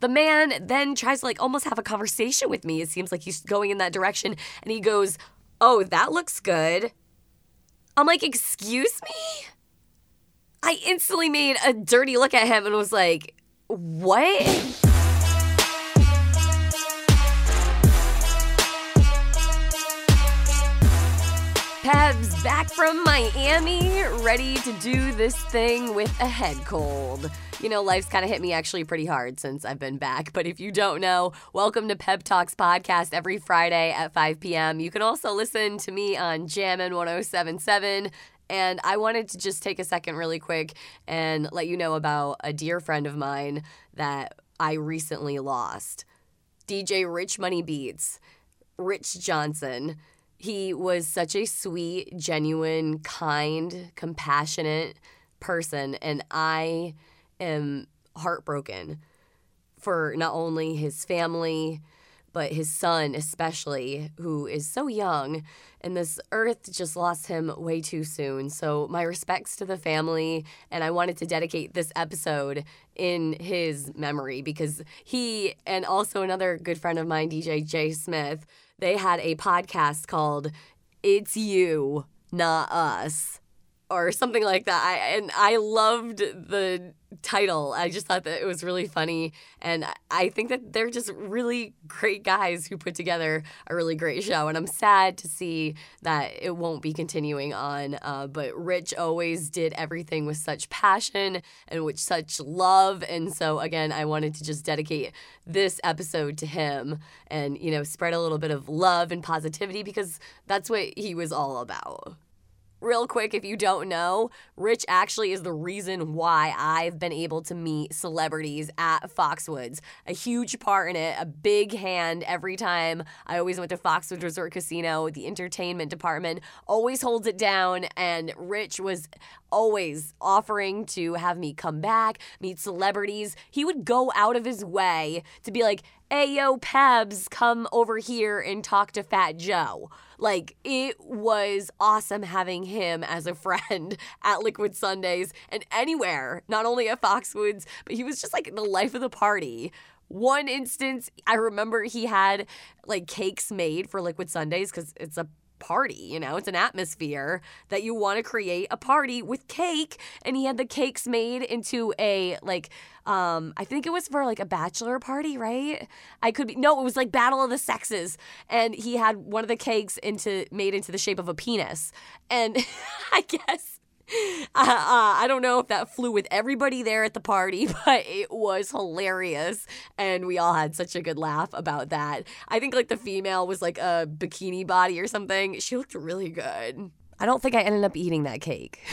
The man then tries to like almost have a conversation with me. It seems like he's going in that direction and he goes, Oh, that looks good. I'm like, Excuse me? I instantly made a dirty look at him and was like, What? Pebs back from Miami, ready to do this thing with a head cold. You know, life's kind of hit me actually pretty hard since I've been back. But if you don't know, welcome to Pep Talks Podcast every Friday at 5 p.m. You can also listen to me on Jammin' 1077. And I wanted to just take a second, really quick, and let you know about a dear friend of mine that I recently lost. DJ Rich Money Beats, Rich Johnson. He was such a sweet, genuine, kind, compassionate person. And I am heartbroken for not only his family, but his son, especially, who is so young. And this earth just lost him way too soon. So, my respects to the family. And I wanted to dedicate this episode in his memory because he and also another good friend of mine, DJ Jay Smith, they had a podcast called It's You, Not Us, or something like that. I, and I loved the title. I just thought that it was really funny. And I think that they're just really great guys who put together a really great show. And I'm sad to see that it won't be continuing on. Uh, but Rich always did everything with such passion and with such love. And so, again, I wanted to just dedicate this episode to him and, you know, spread a little bit of love and positivity because that's what he was all about real quick, if you don't know, Rich actually is the reason why I've been able to meet celebrities at Foxwoods. A huge part in it, a big hand every time I always went to Foxwoods Resort Casino. The entertainment department always holds it down, and Rich was always offering to have me come back, meet celebrities. He would go out of his way to be like, hey, yo, Pebs, come over here and talk to Fat Joe. Like, it was awesome having him as a friend at Liquid Sundays and anywhere, not only at Foxwoods, but he was just like the life of the party. One instance, I remember he had like cakes made for Liquid Sundays because it's a party, you know, it's an atmosphere that you want to create a party with cake. And he had the cakes made into a like um I think it was for like a bachelor party, right? I could be no, it was like Battle of the Sexes. And he had one of the cakes into made into the shape of a penis. And I guess uh, uh, I don't know if that flew with everybody there at the party, but it was hilarious. And we all had such a good laugh about that. I think like the female was like a bikini body or something. She looked really good. I don't think I ended up eating that cake.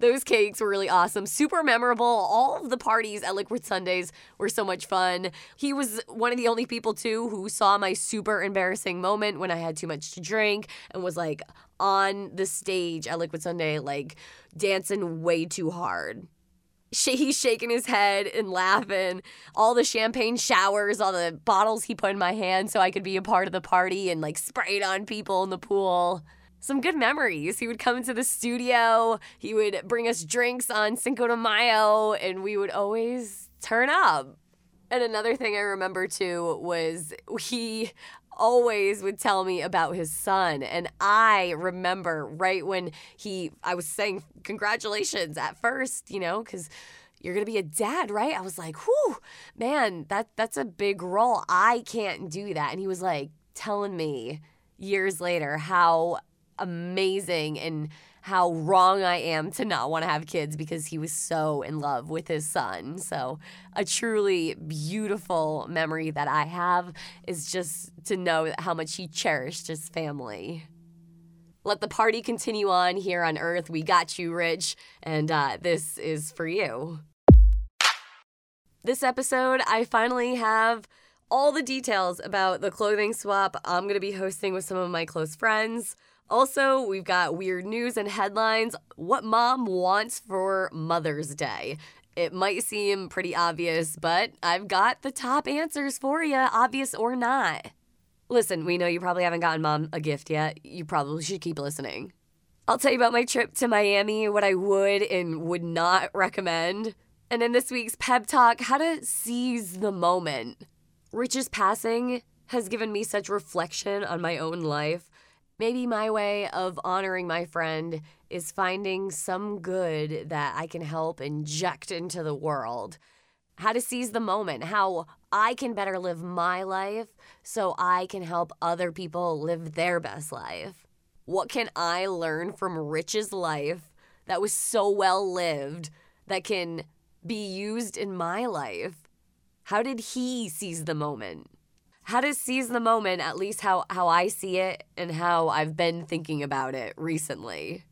Those cakes were really awesome, super memorable. All of the parties at Liquid Sundays were so much fun. He was one of the only people, too, who saw my super embarrassing moment when I had too much to drink and was like on the stage at Liquid Sunday, like dancing way too hard. He's shaking his head and laughing. All the champagne showers, all the bottles he put in my hand so I could be a part of the party and like sprayed on people in the pool some good memories. He would come into the studio, he would bring us drinks on Cinco de Mayo, and we would always turn up. And another thing I remember too was he always would tell me about his son. And I remember right when he, I was saying congratulations at first, you know, because you're gonna be a dad, right? I was like, whew, man, that that's a big role. I can't do that. And he was like telling me years later how amazing and how wrong I am to not want to have kids because he was so in love with his son. So, a truly beautiful memory that I have is just to know how much he cherished his family. Let the party continue on here on Earth. We got you, Rich, and uh, this is for you. This episode, I finally have all the details about the clothing swap I'm going to be hosting with some of my close friends. Also, we've got weird news and headlines. What mom wants for Mother's Day? It might seem pretty obvious, but I've got the top answers for you, obvious or not. Listen, we know you probably haven't gotten mom a gift yet. You probably should keep listening. I'll tell you about my trip to Miami, what I would and would not recommend. And in this week's pep talk, how to seize the moment. Rich's passing has given me such reflection on my own life. Maybe my way of honoring my friend is finding some good that I can help inject into the world. How to seize the moment, how I can better live my life so I can help other people live their best life. What can I learn from Rich's life that was so well lived that can be used in my life? How did he seize the moment? How to seize the moment, at least how, how I see it and how I've been thinking about it recently.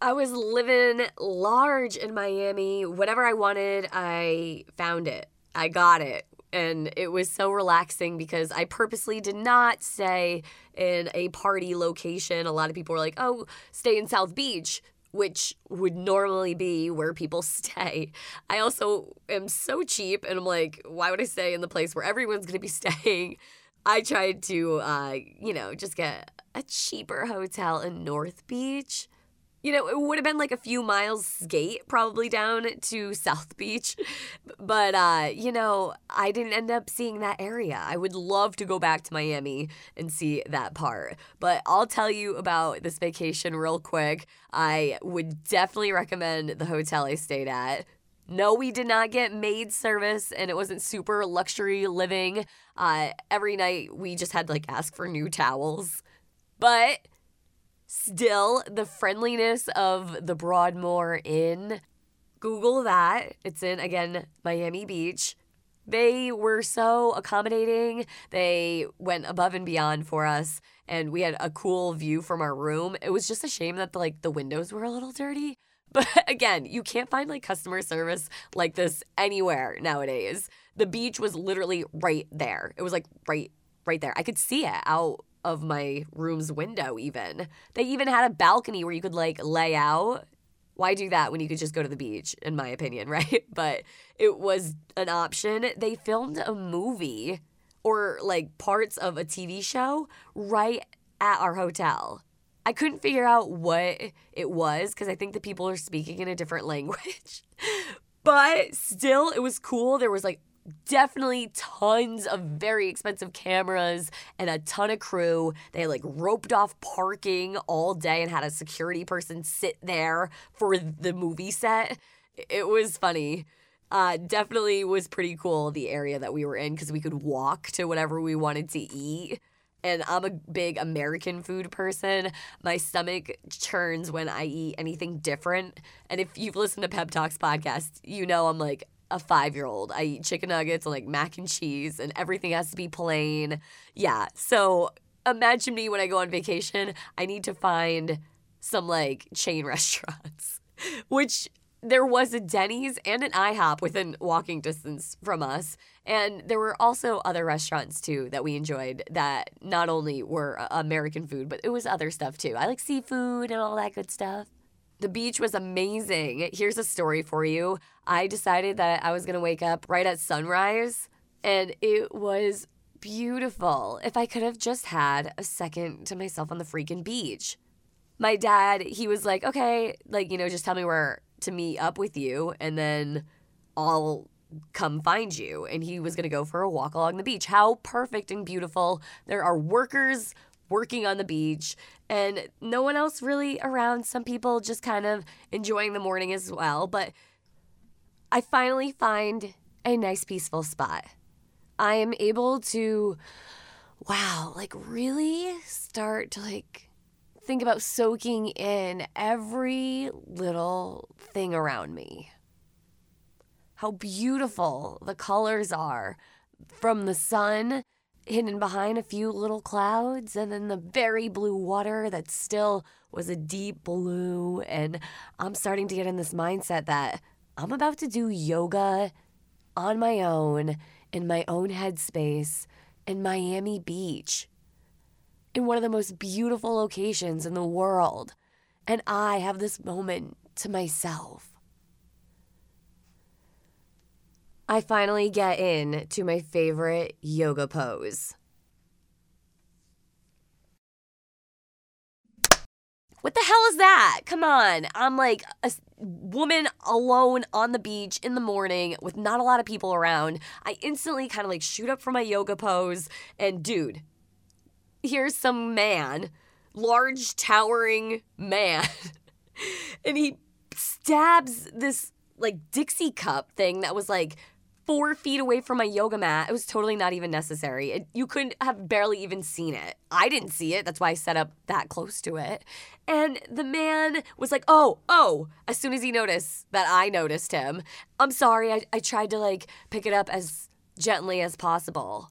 I was living large in Miami. Whatever I wanted, I found it. I got it. And it was so relaxing because I purposely did not stay in a party location. A lot of people were like, oh, stay in South Beach which would normally be where people stay. I also am so cheap and I'm like, why would I stay in the place where everyone's going to be staying? I tried to, uh, you know, just get a cheaper hotel in North Beach you know, it would have been like a few miles skate probably down to South Beach. But, uh, you know, I didn't end up seeing that area. I would love to go back to Miami and see that part. But I'll tell you about this vacation real quick. I would definitely recommend the hotel I stayed at. No, we did not get maid service and it wasn't super luxury living. Uh, every night we just had to like ask for new towels. But Still, the friendliness of the Broadmoor Inn. Google that. It's in, again, Miami Beach. They were so accommodating. They went above and beyond for us, and we had a cool view from our room. It was just a shame that like the windows were a little dirty. But again, you can't find like customer service like this anywhere nowadays. The beach was literally right there. It was like right right there. I could see it out of my room's window, even. They even had a balcony where you could like lay out. Why do that when you could just go to the beach, in my opinion, right? But it was an option. They filmed a movie or like parts of a TV show right at our hotel. I couldn't figure out what it was because I think the people are speaking in a different language. but still, it was cool. There was like definitely tons of very expensive cameras and a ton of crew. They like roped off parking all day and had a security person sit there for the movie set. It was funny. Uh, definitely was pretty cool the area that we were in because we could walk to whatever we wanted to eat. And I'm a big American food person. My stomach churns when I eat anything different. And if you've listened to Pep Talks podcast, you know I'm like, a five year old. I eat chicken nuggets and like mac and cheese, and everything has to be plain. Yeah. So imagine me when I go on vacation, I need to find some like chain restaurants, which there was a Denny's and an IHOP within walking distance from us. And there were also other restaurants too that we enjoyed that not only were uh, American food, but it was other stuff too. I like seafood and all that good stuff. The beach was amazing. Here's a story for you. I decided that I was going to wake up right at sunrise, and it was beautiful. If I could have just had a second to myself on the freaking beach. My dad, he was like, okay, like, you know, just tell me where to meet up with you, and then I'll come find you. And he was going to go for a walk along the beach. How perfect and beautiful. There are workers working on the beach and no one else really around. Some people just kind of enjoying the morning as well. But I finally find a nice, peaceful spot. I am able to, wow, like really start to like think about soaking in every little thing around me. How beautiful the colors are from the sun hidden behind a few little clouds and then the very blue water that still was a deep blue. And I'm starting to get in this mindset that I'm about to do yoga on my own in my own headspace in Miami Beach in one of the most beautiful locations in the world. And I have this moment to myself. I finally get in to my favorite yoga pose. What the hell is that? Come on. I'm like a woman alone on the beach in the morning with not a lot of people around. I instantly kind of like shoot up from my yoga pose and dude, here's some man, large towering man. and he stabs this like Dixie cup thing that was like four feet away from my yoga mat. It was totally not even necessary. It, you couldn't have barely even seen it. I didn't see it. That's why I set up that close to it. And the man was like, oh, oh, as soon as he noticed that I noticed him. I'm sorry. I, I tried to like pick it up as gently as possible.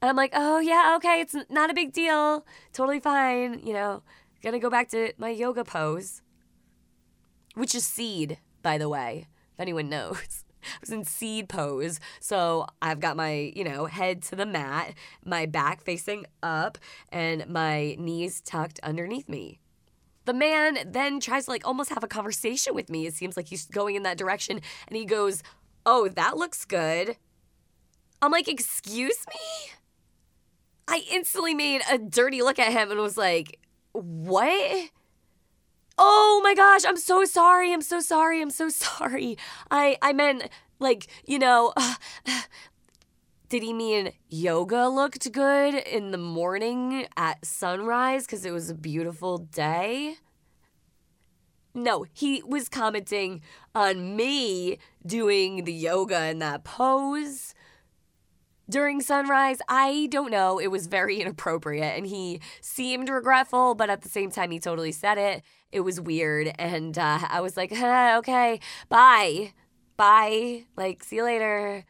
And I'm like, oh, yeah, okay, it's not a big deal. Totally fine. You know, gonna go back to my yoga pose, which is seed, by the way, if anyone knows. I was in seed pose. So I've got my, you know, head to the mat, my back facing up, and my knees tucked underneath me. The man then tries to like almost have a conversation with me. It seems like he's going in that direction. And he goes, Oh, that looks good. I'm like, Excuse me? I instantly made a dirty look at him and was like, What? Oh my gosh, I'm so sorry. I'm so sorry. I'm so sorry. I I meant like, you know, did he mean yoga looked good in the morning at sunrise cuz it was a beautiful day? No, he was commenting on me doing the yoga in that pose during sunrise. I don't know. It was very inappropriate and he seemed regretful, but at the same time, he totally said it. It was weird. And uh, I was like, huh, okay, bye. Bye. Like, see you later.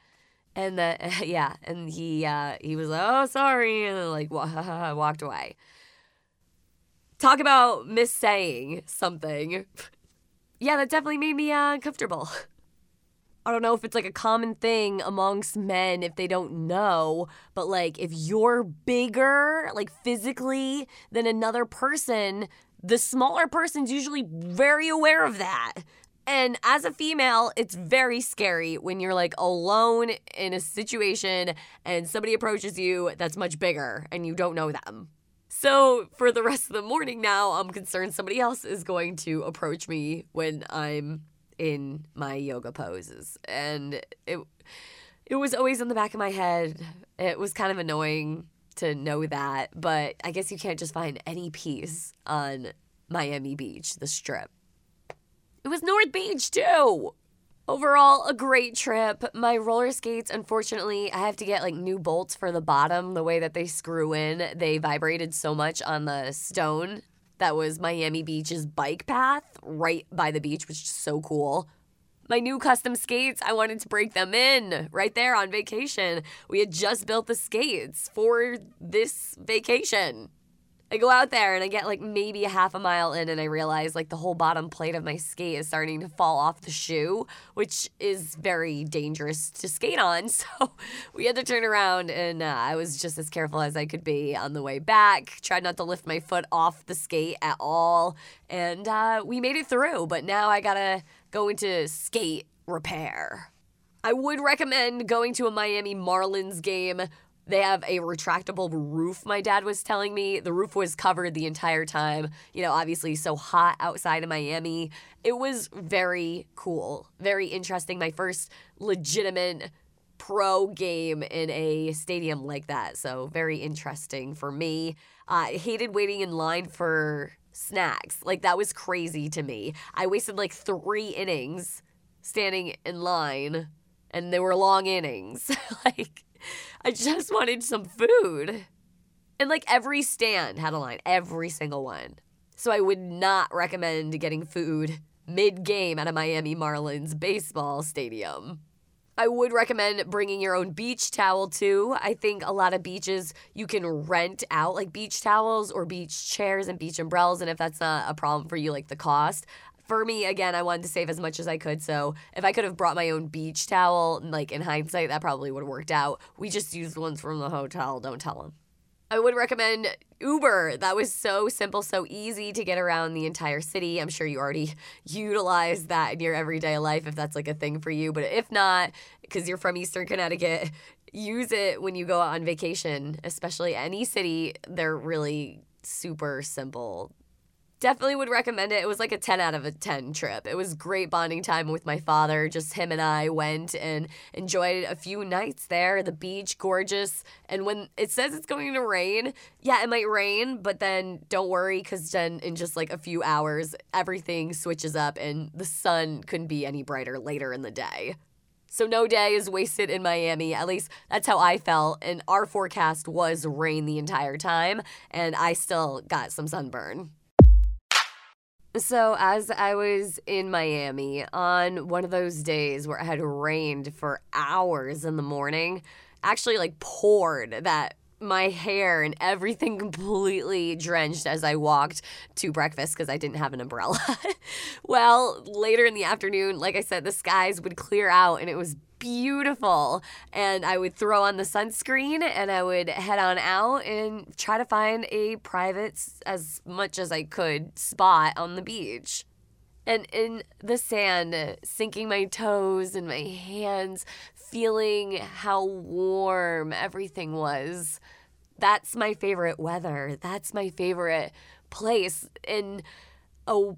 And the, yeah, and he uh, he was like, oh, sorry, and like walked away. Talk about missaying something. yeah, that definitely made me uh, uncomfortable. I don't know if it's like a common thing amongst men if they don't know, but like if you're bigger, like physically, than another person, the smaller person's usually very aware of that. And as a female, it's very scary when you're like alone in a situation and somebody approaches you that's much bigger and you don't know them. So, for the rest of the morning now, I'm concerned somebody else is going to approach me when I'm in my yoga poses and it it was always in the back of my head. It was kind of annoying to know that, but I guess you can't just find any peace on Miami Beach, the strip. It was North Beach too. Overall, a great trip. My roller skates, unfortunately, I have to get like new bolts for the bottom. The way that they screw in, they vibrated so much on the stone that was Miami Beach's bike path right by the beach, which is so cool. My new custom skates, I wanted to break them in right there on vacation. We had just built the skates for this vacation. I go out there and I get like maybe a half a mile in and I realize like the whole bottom plate of my skate is starting to fall off the shoe, which is very dangerous to skate on. So we had to turn around and uh, I was just as careful as I could be on the way back. Tried not to lift my foot off the skate at all. And uh, we made it through, but now I gotta go to skate repair. I would recommend going to a Miami Marlins game they have a retractable roof, my dad was telling me. The roof was covered the entire time. You know, obviously, so hot outside of Miami. It was very cool, very interesting. My first legitimate pro game in a stadium like that. So, very interesting for me. I hated waiting in line for snacks. Like, that was crazy to me. I wasted like three innings standing in line, and they were long innings. like, I just wanted some food. And like every stand had a line, every single one. So I would not recommend getting food mid game at a Miami Marlins baseball stadium. I would recommend bringing your own beach towel too. I think a lot of beaches you can rent out like beach towels or beach chairs and beach umbrellas. And if that's not a problem for you, like the cost, for me, again, I wanted to save as much as I could. So if I could have brought my own beach towel, like in hindsight, that probably would have worked out. We just used ones from the hotel. Don't tell them. I would recommend Uber. That was so simple, so easy to get around the entire city. I'm sure you already utilize that in your everyday life if that's like a thing for you. But if not, because you're from Eastern Connecticut, use it when you go on vacation, especially any city. They're really super simple definitely would recommend it. It was like a 10 out of a 10 trip. It was great bonding time with my father. Just him and I went and enjoyed a few nights there. The beach, gorgeous. And when it says it's going to rain, yeah, it might rain, but then don't worry because then in just like a few hours, everything switches up and the sun couldn't be any brighter later in the day. So no day is wasted in Miami. At least that's how I felt. And our forecast was rain the entire time, and I still got some sunburn. So, as I was in Miami on one of those days where it had rained for hours in the morning, actually like poured that my hair and everything completely drenched as I walked to breakfast because I didn't have an umbrella. well, later in the afternoon, like I said, the skies would clear out and it was beautiful. And I would throw on the sunscreen and I would head on out and try to find a private, as much as I could, spot on the beach. And in the sand, sinking my toes and my hands, feeling how warm everything was. That's my favorite weather. That's my favorite place in a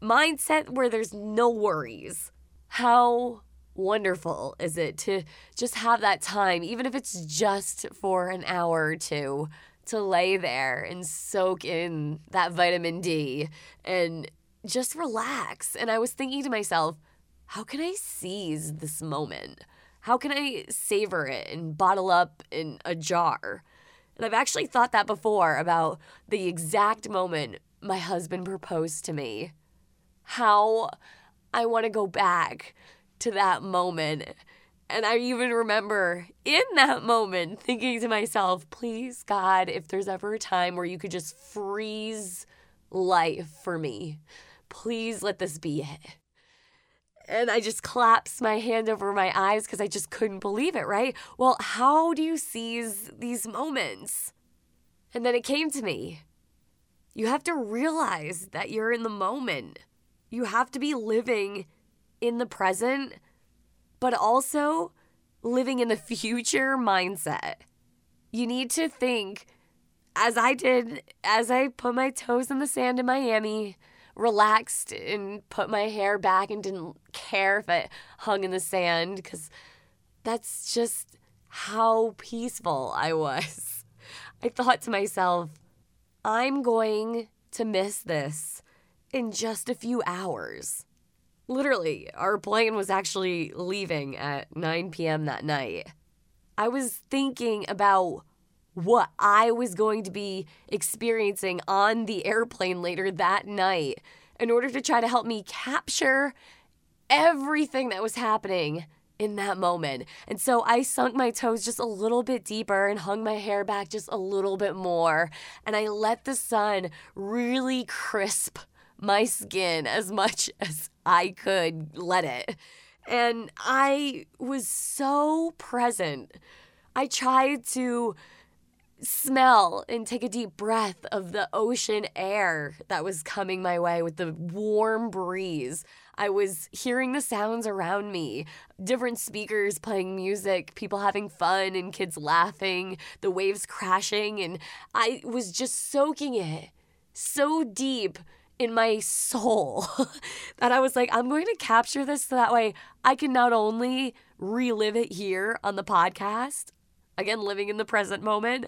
mindset where there's no worries. How wonderful is it to just have that time, even if it's just for an hour or two, to lay there and soak in that vitamin D and just relax. And I was thinking to myself, how can I seize this moment? How can I savor it and bottle up in a jar? And I've actually thought that before about the exact moment my husband proposed to me. How I want to go back to that moment. And I even remember in that moment thinking to myself, please, God, if there's ever a time where you could just freeze life for me, please let this be it. And I just collapsed my hand over my eyes because I just couldn't believe it, right? Well, how do you seize these moments? And then it came to me. You have to realize that you're in the moment. You have to be living in the present, but also living in the future mindset. You need to think, as I did, as I put my toes in the sand in Miami, relaxed and put my hair back and didn't care if it hung in the sand because that's just how peaceful I was. I thought to myself, I'm going to miss this in just a few hours. Literally, our plane was actually leaving at 9 p.m. that night. I was thinking about what I was going to be experiencing on the airplane later that night in order to try to help me capture everything that was happening in that moment. And so I sunk my toes just a little bit deeper and hung my hair back just a little bit more. And I let the sun really crisp my skin as much as I could let it. And I was so present. I tried to smell and take a deep breath of the ocean air that was coming my way with the warm breeze. I was hearing the sounds around me different speakers playing music, people having fun, and kids laughing, the waves crashing. And I was just soaking it so deep in my soul that I was like, I'm going to capture this so that way I can not only relive it here on the podcast, again, living in the present moment,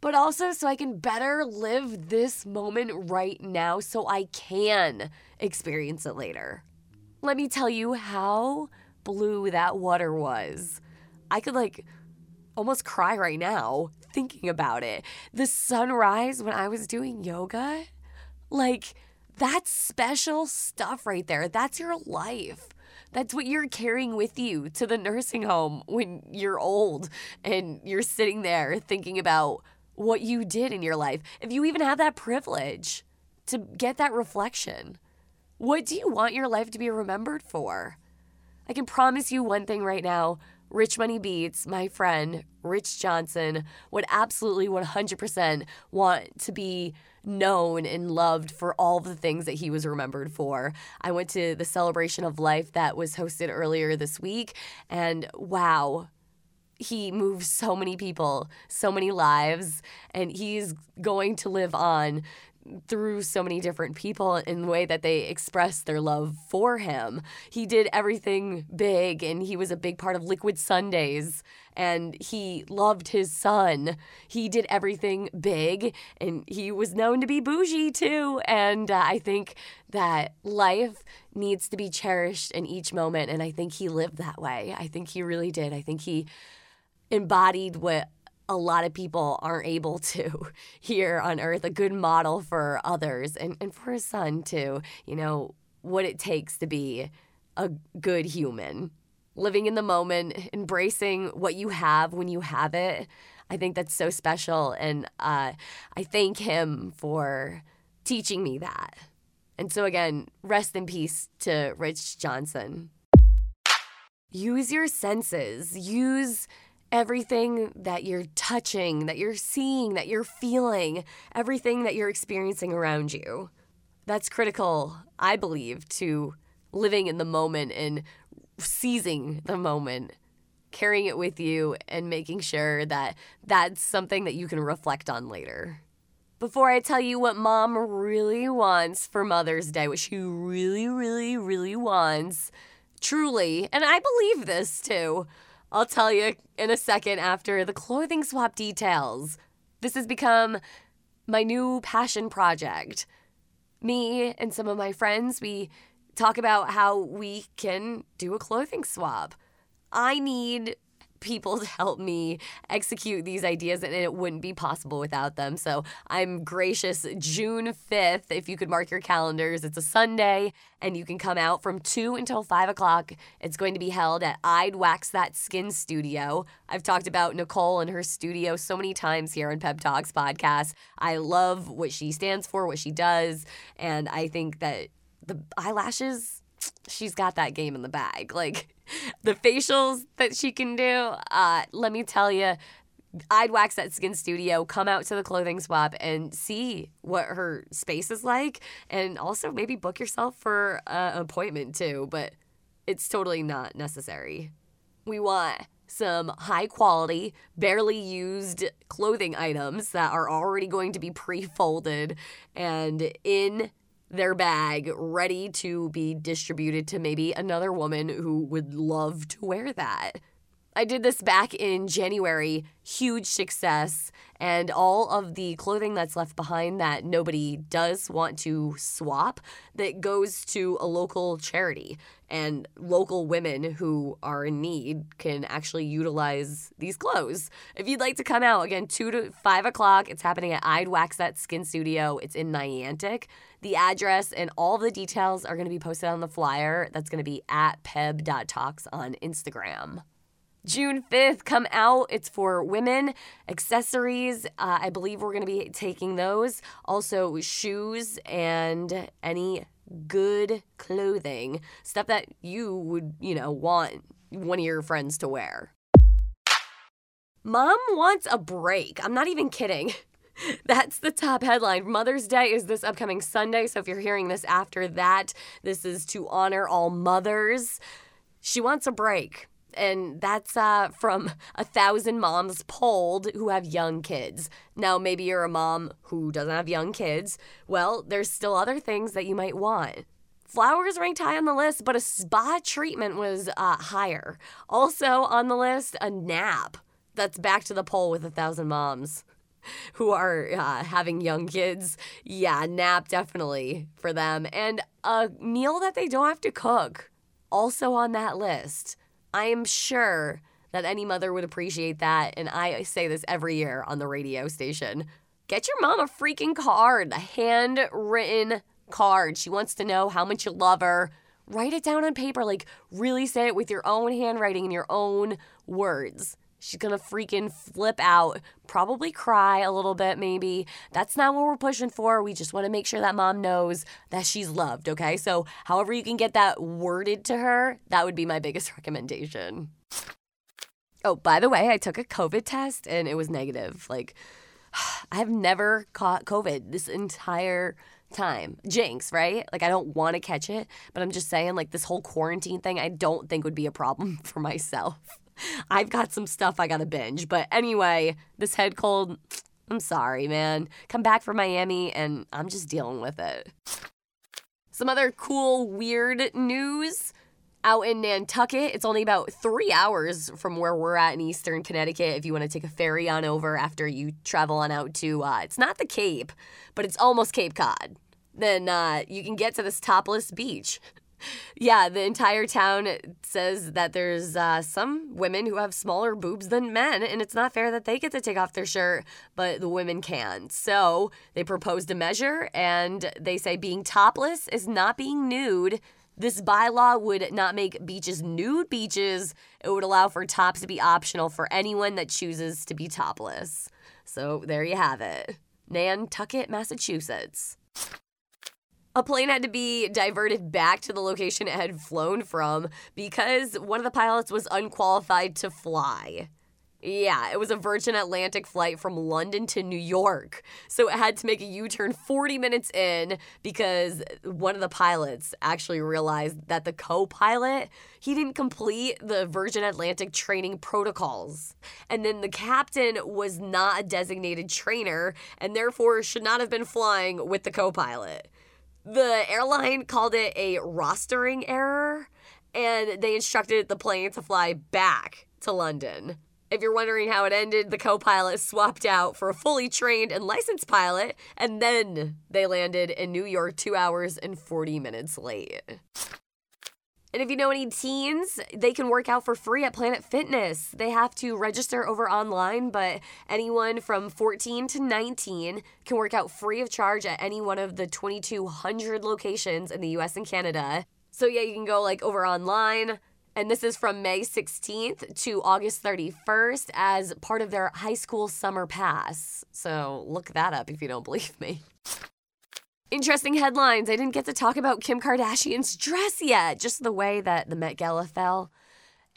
but also so I can better live this moment right now so I can experience it later. Let me tell you how blue that water was. I could like almost cry right now thinking about it. The sunrise when I was doing yoga, like, that's special stuff right there. That's your life. That's what you're carrying with you to the nursing home when you're old and you're sitting there thinking about what you did in your life. If you even have that privilege to get that reflection, what do you want your life to be remembered for? I can promise you one thing right now Rich Money Beats, my friend Rich Johnson, would absolutely 100% want to be known and loved for all the things that he was remembered for. I went to the celebration of life that was hosted earlier this week, and wow, he moves so many people, so many lives, and he's going to live on through so many different people in the way that they expressed their love for him. He did everything big and he was a big part of Liquid Sundays and he loved his son. He did everything big and he was known to be bougie too. And uh, I think that life needs to be cherished in each moment. And I think he lived that way. I think he really did. I think he embodied what a lot of people aren't able to here on earth, a good model for others and, and for his son too. You know, what it takes to be a good human. Living in the moment, embracing what you have when you have it. I think that's so special. And uh, I thank him for teaching me that. And so, again, rest in peace to Rich Johnson. Use your senses. Use everything that you're touching, that you're seeing, that you're feeling, everything that you're experiencing around you. That's critical, I believe, to living in the moment and seizing the moment, carrying it with you, and making sure that that's something that you can reflect on later. Before I tell you what mom really wants for Mother's Day, what she really, really, really wants, truly, and I believe this too I'll tell you in a second after the clothing swap details. This has become my new passion project. Me and some of my friends, we talk about how we can do a clothing swap. I need people to help me execute these ideas, and it wouldn't be possible without them. So I'm gracious. June 5th, if you could mark your calendars, it's a Sunday, and you can come out from 2 until 5 o'clock. It's going to be held at I'd Wax That Skin Studio. I've talked about Nicole and her studio so many times here on Pep Talks podcast. I love what she stands for, what she does, and I think that the eyelashes she's got that game in the bag. Like the facials that she can do, uh, let me tell you, I'd wax that skin studio, come out to the clothing swap and see what her space is like. And also maybe book yourself for an appointment too, but it's totally not necessary. We want some high quality, barely used clothing items that are already going to be pre folded and in their bag ready to be distributed to maybe another woman who would love to wear that. I did this back in January, huge success, and all of the clothing that's left behind that nobody does want to swap that goes to a local charity. And local women who are in need can actually utilize these clothes. If you'd like to come out, again, 2 to 5 o'clock, it's happening at I'd Wax That Skin Studio. It's in Niantic. The address and all the details are going to be posted on the flyer. That's going to be at peb.talks on Instagram. June 5th, come out. It's for women. Accessories, uh, I believe we're going to be taking those. Also, shoes and any good clothing, stuff that you would, you know, want one of your friends to wear. Mom wants a break. I'm not even kidding. That's the top headline. Mother's Day is this upcoming Sunday. So if you're hearing this after that, this is to honor all mothers. She wants a break and that's uh, from a thousand moms polled who have young kids. Now, maybe you're a mom who doesn't have young kids. Well, there's still other things that you might want. Flowers ranked high on the list, but a spa treatment was uh, higher. Also on the list, a nap. That's back to the poll with a thousand moms who are uh, having young kids. Yeah, nap definitely for them. And a meal that they don't have to cook. Also on that list. I am sure that any mother would appreciate that. And I say this every year on the radio station. Get your mom a freaking card, a handwritten card. She wants to know how much you love her. Write it down on paper. Like, really say it with your own handwriting and your own words. She's gonna freaking flip out, probably cry a little bit, maybe. That's not what we're pushing for. We just wanna make sure that mom knows that she's loved, okay? So, however, you can get that worded to her, that would be my biggest recommendation. Oh, by the way, I took a COVID test and it was negative. Like, I have never caught COVID this entire time. Jinx, right? Like, I don't want to catch it, but I'm just saying, like, this whole quarantine thing, I don't think would be a problem for myself. I've got some stuff I gotta binge. But anyway, this head cold, I'm sorry, man. Come back from Miami and I'm just dealing with it. Some other cool, weird news out in Nantucket. It's only about three hours from where we're at in Eastern Connecticut if you want to take a ferry on over after you travel on out to, uh, it's not the Cape, but it's almost Cape Cod. Then uh, you can get to this topless beach. yeah, the entire town says that there's uh, some women who have smaller boobs than men, and it's not fair that they get to take off their shirt, but the women can. So they proposed a measure, and they say being topless is not being nude. This bylaw would not make beaches nude beaches. It would allow for tops to be optional for anyone that chooses to be topless. So there you have it. Nantucket, Massachusetts. A plane had to be diverted back to the location it had flown from because one of the pilots was unqualified to fly. Yeah, it was a Virgin Atlantic flight from London to New York. So it had to make a U turn 40 minutes in because one of the pilots actually realized that the co pilot, he didn't complete the Virgin Atlantic training protocols. And then the captain was not a designated trainer and therefore should not have been flying with the co pilot. The airline called it a rostering error and they instructed the plane to fly back to London. If you're wondering how it ended, the co pilot swapped out for a fully trained and licensed pilot, and then they landed in New York two hours and 40 minutes late. And if you know any teens, they can work out for free at Planet Fitness. They have to register over online, but anyone from 14 to 19 can work out free of charge at any one of the 2,200 locations in the US and Canada. So, yeah, you can go like over online and this is from May 16th to August 31st as part of their high school summer pass. So look that up if you don't believe me. Interesting headlines. I didn't get to talk about Kim Kardashian's dress yet, just the way that the Met Gala fell.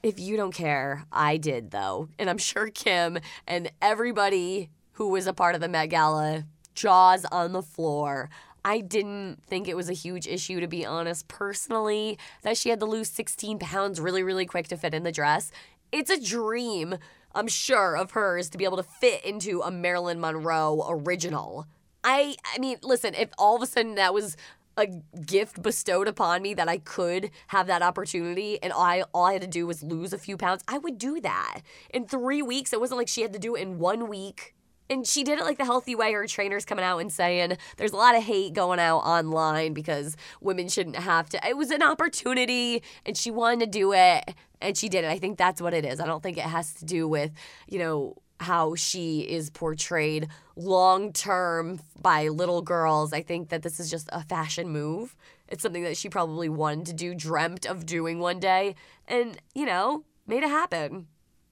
If you don't care, I did though. And I'm sure Kim and everybody who was a part of the Met Gala, jaws on the floor. I didn't think it was a huge issue, to be honest, personally, that she had to lose 16 pounds really, really quick to fit in the dress. It's a dream, I'm sure, of hers to be able to fit into a Marilyn Monroe original. I, I mean, listen, if all of a sudden that was a gift bestowed upon me that I could have that opportunity and I all I had to do was lose a few pounds, I would do that. In 3 weeks, it wasn't like she had to do it in 1 week and she did it like the healthy way. Her trainer's coming out and saying there's a lot of hate going out online because women shouldn't have to. It was an opportunity, and she wanted to do it, and she did it. I think that's what it is. I don't think it has to do with you know how she is portrayed long term by little girls. I think that this is just a fashion move. It's something that she probably wanted to do, dreamt of doing one day, and you know made it happen.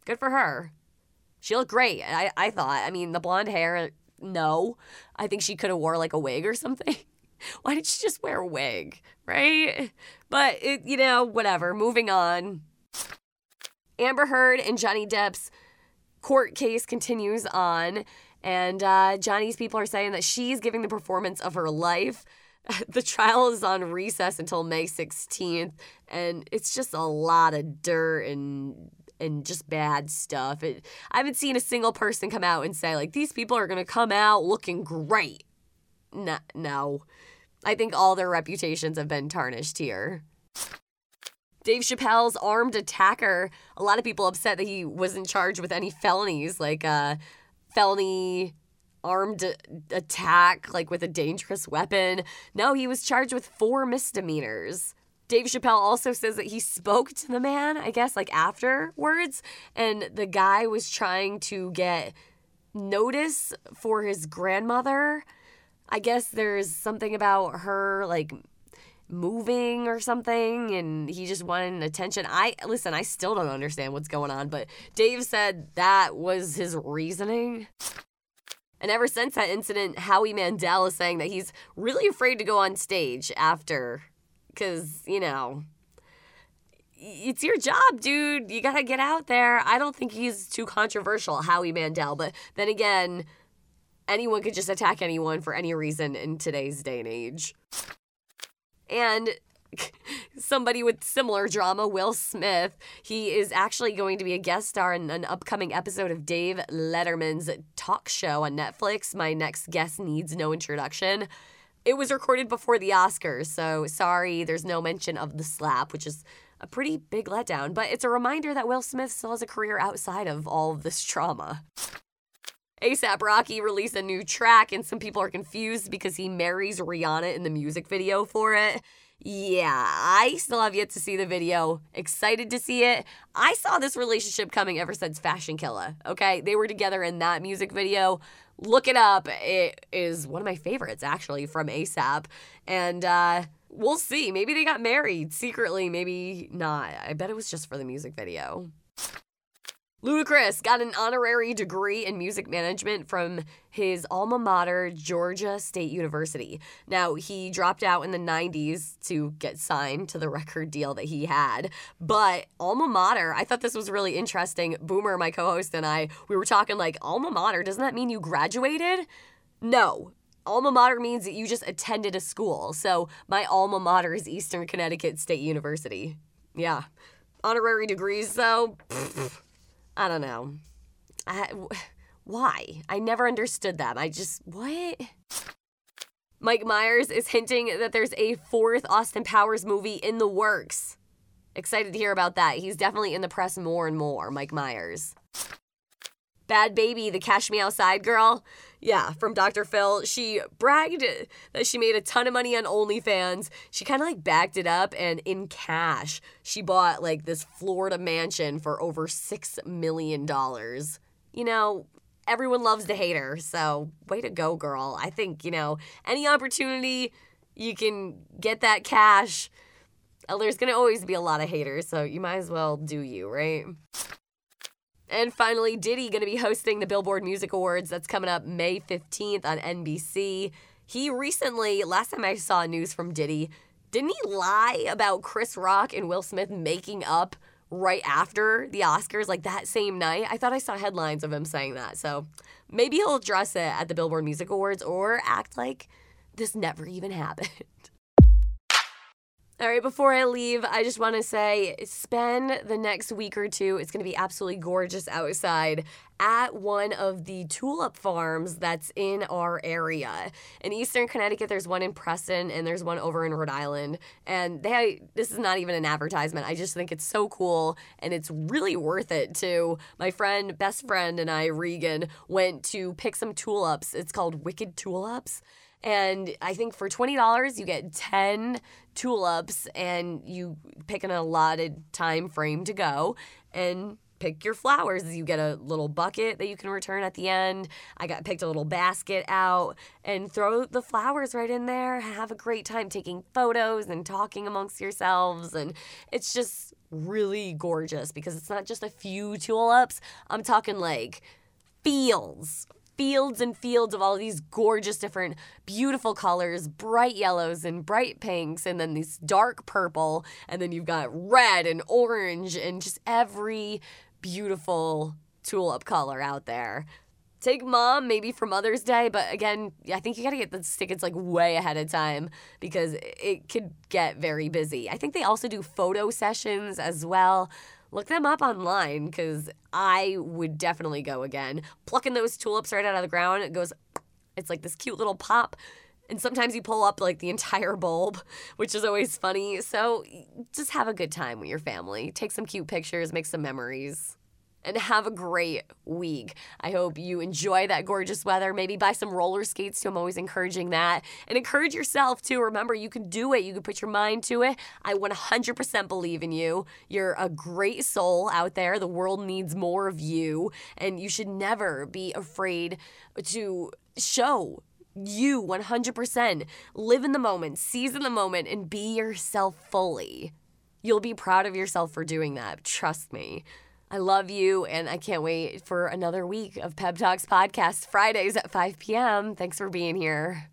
Good for her. She looked great. I, I thought. I mean, the blonde hair, no. I think she could have wore like a wig or something. Why did she just wear a wig, right? But, it, you know, whatever. Moving on. Amber Heard and Johnny Depp's court case continues on. And uh, Johnny's people are saying that she's giving the performance of her life. The trial is on recess until May 16th, and it's just a lot of dirt and and just bad stuff. It, I haven't seen a single person come out and say, like, these people are going to come out looking great. No, no. I think all their reputations have been tarnished here. Dave Chappelle's armed attacker. A lot of people upset that he wasn't charged with any felonies, like uh, felony armed attack, like with a dangerous weapon. No, he was charged with four misdemeanors. Dave Chappelle also says that he spoke to the man, I guess, like afterwards, and the guy was trying to get notice for his grandmother. I guess there's something about her, like, moving or something and he just wanted attention. I listen, I still don't understand what's going on, but Dave said that was his reasoning. And ever since that incident, Howie Mandel is saying that he's really afraid to go on stage after because, you know, it's your job, dude. You got to get out there. I don't think he's too controversial, Howie Mandel. But then again, anyone could just attack anyone for any reason in today's day and age. And somebody with similar drama, Will Smith. He is actually going to be a guest star in an upcoming episode of Dave Letterman's talk show on Netflix. My next guest needs no introduction. It was recorded before the Oscars, so sorry, there's no mention of the slap, which is a pretty big letdown, but it's a reminder that Will Smith still has a career outside of all of this trauma. ASAP Rocky released a new track, and some people are confused because he marries Rihanna in the music video for it. Yeah, I still have yet to see the video. Excited to see it. I saw this relationship coming ever since Fashion Killa. Okay, they were together in that music video. Look it up. It is one of my favorites actually from ASAP, and uh, we'll see. Maybe they got married secretly. Maybe not. I bet it was just for the music video. Ludacris got an honorary degree in music management from his alma mater, Georgia State University. Now, he dropped out in the 90s to get signed to the record deal that he had, but alma mater, I thought this was really interesting. Boomer, my co host, and I, we were talking like, alma mater, doesn't that mean you graduated? No, alma mater means that you just attended a school. So my alma mater is Eastern Connecticut State University. Yeah. Honorary degrees, though. I don't know. I, why? I never understood them. I just, what? Mike Myers is hinting that there's a fourth Austin Powers movie in the works. Excited to hear about that. He's definitely in the press more and more, Mike Myers. Bhad Bhabie, the Cash Me Outside girl. Yeah, from Dr. Phil. She bragged that she made a ton of money on OnlyFans. She kind of like backed it up, and in cash, she bought like this Florida mansion for over $6 million. You know, everyone loves to hate her, so way to go, girl. I think, you know, any opportunity you can get that cash, uh, there's gonna always be a lot of haters, so you might as well do you, right? And finally, Diddy going to be hosting the Billboard Music Awards. That's coming up May 15th on NBC. He recently, last time I saw news from Diddy, didn't he lie about Chris Rock and Will Smith making up right after the Oscars, like that same night? I thought I saw headlines of him saying that. So maybe he'll address it at the Billboard Music Awards or act like this never even happened. All right, before I leave, I just want to say spend the next week or two. It's going to be absolutely gorgeous outside at one of the tulip farms that's in our area. In Eastern Connecticut, there's one in Preston and there's one over in Rhode Island. And they this is not even an advertisement. I just think it's so cool and it's really worth it too. My friend, best friend and I, Regan, went to pick some tulips. It's called Wicked Tulips. And I think for $20, you get 10 tulips and you pick an allotted time frame to go and pick your flowers. You get a little bucket that you can return at the end. I got picked a little basket out and throw the flowers right in there. Have a great time taking photos and talking amongst yourselves. And it's just really gorgeous because it's not just a few tulips. I'm talking like fields fields and fields of all these gorgeous different beautiful colors bright yellows and bright pinks and then these dark purple and then you've got red and orange and just every beautiful tulip color out there. Take mom maybe for mother's day but again i think you got to get the tickets like way ahead of time because it could get very busy. I think they also do photo sessions as well look them up online because I would definitely go again. Plucking those tulips right out of the ground, it goes, it's like this cute little pop. And sometimes you pull up like the entire bulb, which is always funny. So just have a good time with your family. Take some cute pictures, make some memories and have a great week. I hope you enjoy that gorgeous weather. Maybe buy some roller skates too. I'm always encouraging that. And encourage yourself too. Remember, you can do it. You can put your mind to it. I 100% believe in you. You're a great soul out there. The world needs more of you. And you should never be afraid to show you 100%. Live in the moment, in the moment, and be yourself fully. You'll be proud of yourself for doing that. Trust me. I love you, and I can't wait for another week of Pep Talks podcast Fridays at 5 p.m. Thanks for being here.